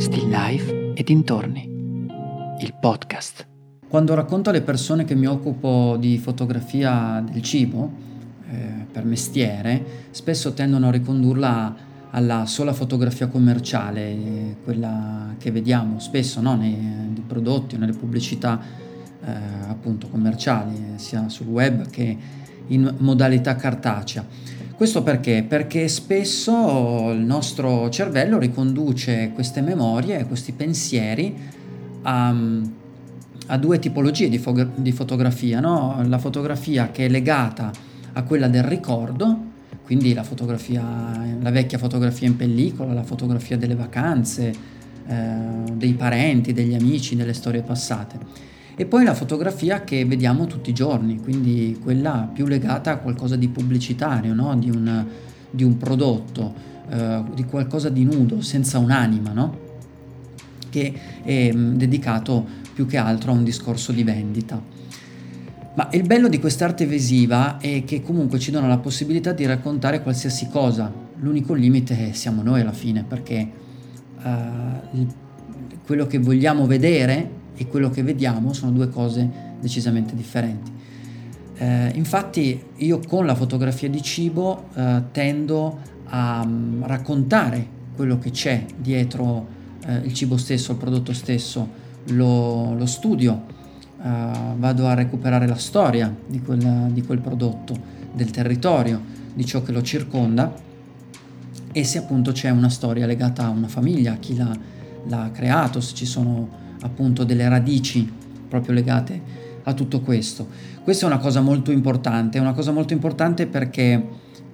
Still Life e dintorni. Il podcast. Quando racconto alle persone che mi occupo di fotografia del cibo, eh, per mestiere, spesso tendono a ricondurla alla sola fotografia commerciale, quella che vediamo spesso no? nei, nei, prodotti o nelle pubblicità eh, appunto commerciali, sia sul web che in modalità cartacea. Questo perché? Perché spesso il nostro cervello riconduce queste memorie, questi pensieri a, a due tipologie di, fo- di fotografia, no? la fotografia che è legata a quella del ricordo, quindi la, la vecchia fotografia in pellicola, la fotografia delle vacanze, eh, dei parenti, degli amici, delle storie passate e poi la fotografia che vediamo tutti i giorni, quindi quella più legata a qualcosa di pubblicitario, no? di, un, di, un, prodotto, eh, di qualcosa di nudo, senza un'anima, no? che è mm, dedicato più che altro a un discorso di vendita. Ma il bello di quest'arte visiva è che comunque ci dona la possibilità di raccontare qualsiasi cosa, l'unico limite siamo noi alla fine, perché uh, quello che vogliamo vedere e quello che vediamo sono due cose decisamente differenti. Eh, infatti io con la fotografia di cibo eh, tendo a um, raccontare quello che c'è dietro eh, il cibo stesso, il prodotto stesso, lo, lo studio, eh, vado a recuperare la storia di quel, di quel prodotto, del territorio, di ciò che lo circonda e se appunto c'è una storia legata a una famiglia, a chi l'ha, l'ha creato, se ci sono appunto delle radici proprio legate a tutto questo. Questa è una cosa molto importante, è una cosa molto importante perché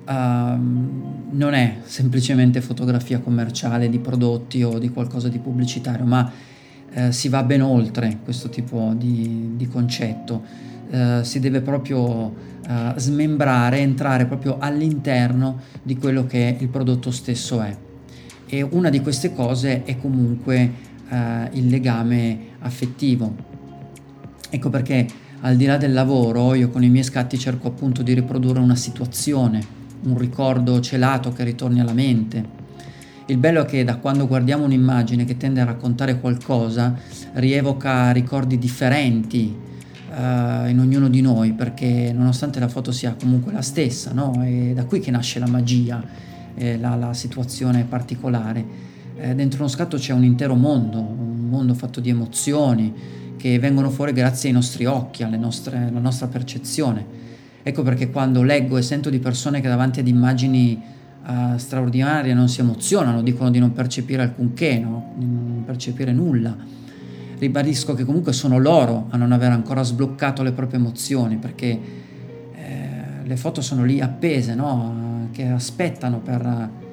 uh, non è semplicemente fotografia commerciale di prodotti o di qualcosa di pubblicitario, ma uh, si va ben oltre questo tipo di, di concetto. Uh, si deve proprio smembrare, entrare proprio all'interno di quello che il prodotto stesso è. E una di queste cose è comunque eh, il legame affettivo. Ecco perché al di là del lavoro io con i miei scatti cerco appunto di riprodurre una situazione, un ricordo celato che ritorni alla mente. Il bello è che da quando guardiamo un'immagine che tende a raccontare qualcosa, rievoca ricordi differenti uh, in ognuno di noi, perché nonostante la foto sia comunque la stessa, no? è da qui che nasce la magia, eh, la, la situazione particolare eh, dentro uno scatto c'è un intero mondo, un mondo fatto di emozioni che vengono fuori grazie ai nostri occhi, nostre, alla nostra percezione. Ecco perché quando leggo e sento di persone che davanti ad immagini uh, straordinarie non si emozionano, dicono di non percepire alcunché, no? di non percepire nulla. Ribadisco che comunque sono loro a non aver ancora sbloccato le proprie emozioni, perché eh, le foto sono lì appese, no? che aspettano per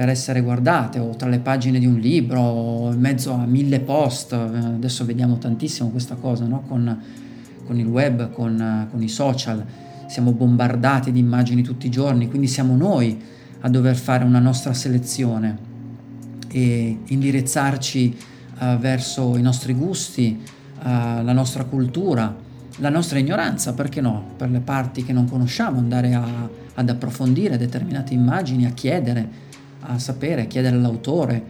per essere guardate o tra le pagine di un libro o in mezzo a mille post. Adesso vediamo tantissimo questa cosa no? con, con, il web, con, con, i social. Siamo bombardati di immagini tutti i giorni, quindi siamo noi a dover fare una nostra selezione e indirizzarci uh, verso i nostri gusti, uh, la nostra cultura, la nostra ignoranza, perché no? Per le parti che non conosciamo, andare a, ad approfondire determinate immagini, a chiedere a sapere, chiedere all'autore,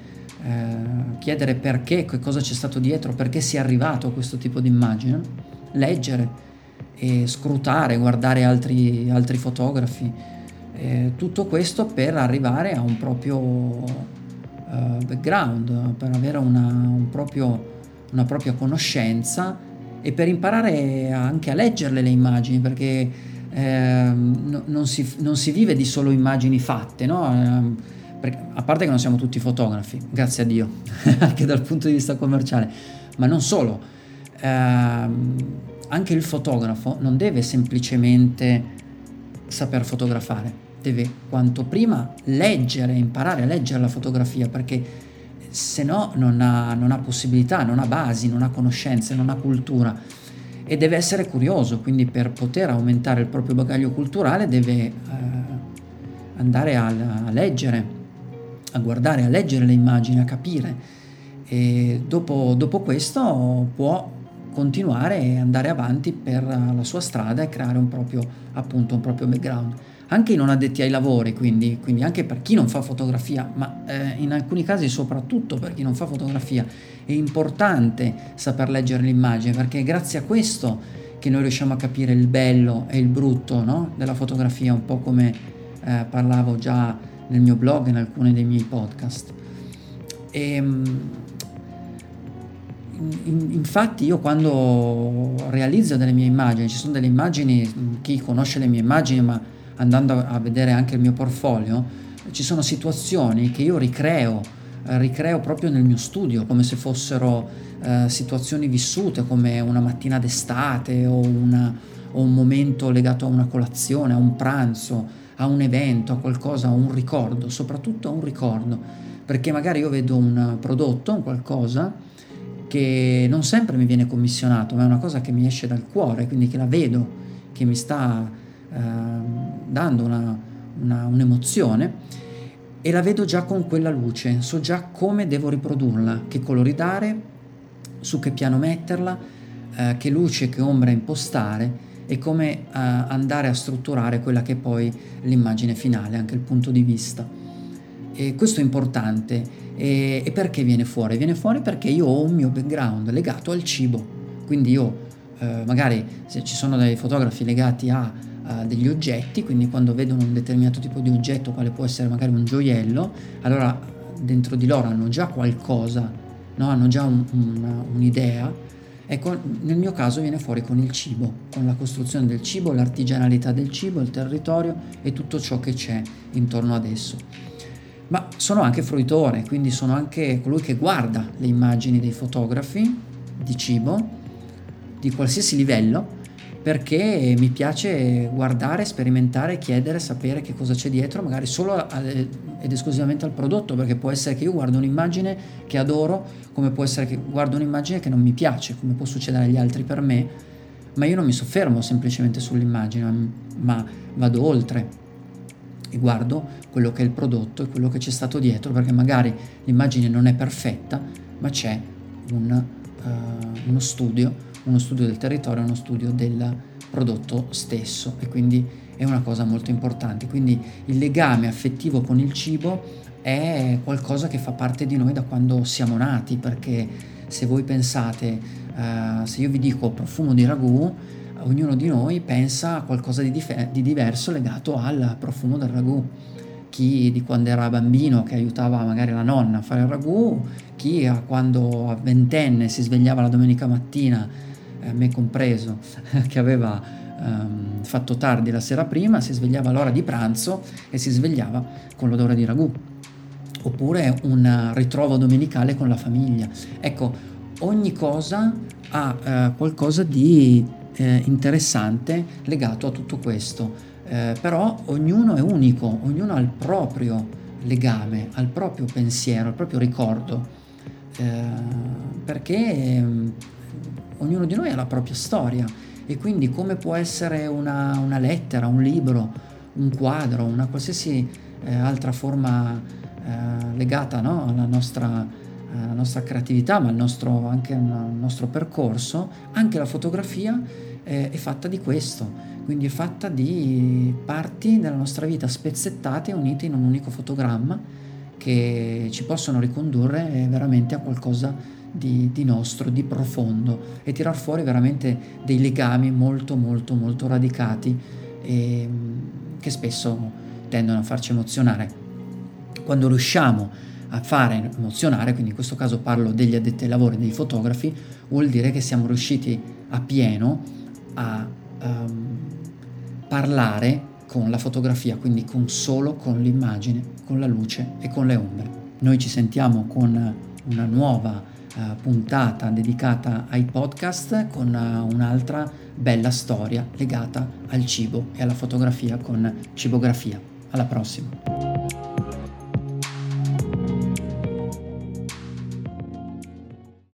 eh, chiedere perché, che cosa c'è stato dietro, perché si è arrivato a questo tipo di immagine, leggere e scrutare, guardare altri, altri fotografi, eh, tutto questo per arrivare a un proprio uh, background, per avere una, un proprio, una propria conoscenza e per imparare anche a leggerle le immagini, perché eh, no, non, si, non, si, vive di solo immagini fatte, no? Eh, a parte che non siamo tutti fotografi, grazie a Dio, anche dal punto di vista commerciale, ma non solo, ehm, anche il fotografo non deve semplicemente saper fotografare, deve quanto prima leggere, imparare a leggere la fotografia, perché se no non ha, non ha possibilità, non ha basi, non ha conoscenze, non ha cultura. E deve essere curioso, quindi per poter aumentare il proprio bagaglio culturale deve eh, andare a, a leggere, a guardare, a leggere le immagini, a capire. E dopo, dopo questo può continuare e andare avanti per la sua strada e creare un proprio, appunto, un proprio background. anche i non addetti ai lavori, quindi, quindi anche per chi non fa fotografia, ma eh, in alcuni casi soprattutto per chi non fa fotografia, è importante saper leggere l'immagine perché è grazie a questo che noi riusciamo a capire il bello e il brutto no? della fotografia, un po' come eh, parlavo già nel mio blog in alcuni dei miei podcast. E, ehm, infatti io quando realizzo delle mie immagini, ci sono delle immagini, chi conosce le mie immagini, ma andando a vedere anche il mio portfolio, ci sono situazioni che io ricreo, ricreo proprio nel mio studio, come se fossero eh, situazioni vissute, come una mattina d'estate o, una, o un momento legato a una colazione, a un pranzo, a un evento, a qualcosa, a un ricordo, soprattutto a un ricordo, perché magari io vedo un prodotto, un qualcosa che non sempre mi viene commissionato, ma è una cosa che mi esce dal cuore, quindi che la vedo, che mi sta eh, dando una, una, un'emozione e la vedo già con quella luce, so già come devo riprodurla, che colori dare, su che piano metterla, eh, che luce, che ombra impostare e come eh, andare a strutturare quella che è poi l'immagine finale, anche il punto di vista. E questo è importante. E, e perché viene fuori? Viene fuori perché io ho un mio background legato al cibo. Quindi io eh, magari se ci sono dei fotografi legati a, a, degli oggetti, quindi quando vedono un determinato tipo di oggetto, quale può essere magari un gioiello, allora dentro di loro hanno già qualcosa, no? hanno già un, un, un'idea. Ecco, nel mio caso viene fuori con il cibo, con la costruzione del cibo, l'artigianalità del cibo, il territorio e tutto ciò che c'è intorno ad esso ma sono anche fruitore, quindi sono anche colui che guarda le immagini dei fotografi di cibo di qualsiasi livello perché mi piace guardare, sperimentare, chiedere, sapere che cosa c'è dietro, magari solo ed esclusivamente al prodotto, perché può essere che io guardo un'immagine che adoro, come può essere che guardo un'immagine che non mi piace, come può succedere agli altri per me, ma io non mi soffermo semplicemente sull'immagine, ma vado oltre e guardo quello che è il prodotto e quello che c'è stato dietro, perché magari l'immagine non è perfetta, ma c'è un, uh, uno studio uno studio del territorio, uno studio del prodotto stesso e quindi è una cosa molto importante. Quindi il legame affettivo con il cibo è qualcosa che fa parte di noi da quando siamo nati, perché se voi pensate, uh, se io vi dico profumo di ragù, ognuno di noi pensa a qualcosa di, dif- di diverso legato al profumo del ragù chi di quando era bambino che aiutava magari la nonna a fare il ragù, chi a quando a ventenne si svegliava la domenica mattina eh, me compreso, che aveva ehm, fatto tardi la sera prima, si svegliava all'ora di pranzo e si svegliava con l'odore di ragù. Oppure un ritrovo domenicale con la famiglia. Ecco, ogni cosa ha eh, qualcosa di eh, interessante legato a tutto questo. Eh, però ognuno è unico, ognuno ha il proprio legame, al proprio pensiero, al proprio ricordo, eh, perché ehm, ognuno di noi ha la propria storia e quindi come può essere una, una lettera, un libro, un quadro, una qualsiasi eh, altra forma eh, legata no? alla, nostra, alla, nostra, creatività, ma al nostro, anche al nostro percorso, anche la fotografia eh, è fatta di questo, quindi è fatta di parti della nostra vita spezzettate e unite in un unico fotogramma che ci possono ricondurre veramente a qualcosa di di, nostro, di profondo e tirar fuori veramente dei legami molto molto molto radicati e, che spesso tendono a farci emozionare. Quando riusciamo a fare emozionare, quindi in questo caso parlo degli addetti ai lavori, dei fotografi, vuol dire che siamo riusciti a pieno a um, parlare con la fotografia, quindi con solo con l'immagine, con la luce e con le ombre. Noi ci sentiamo con una nuova uh, puntata dedicata ai podcast con uh, un'altra bella storia legata al cibo e alla fotografia con cibografia. Alla prossima!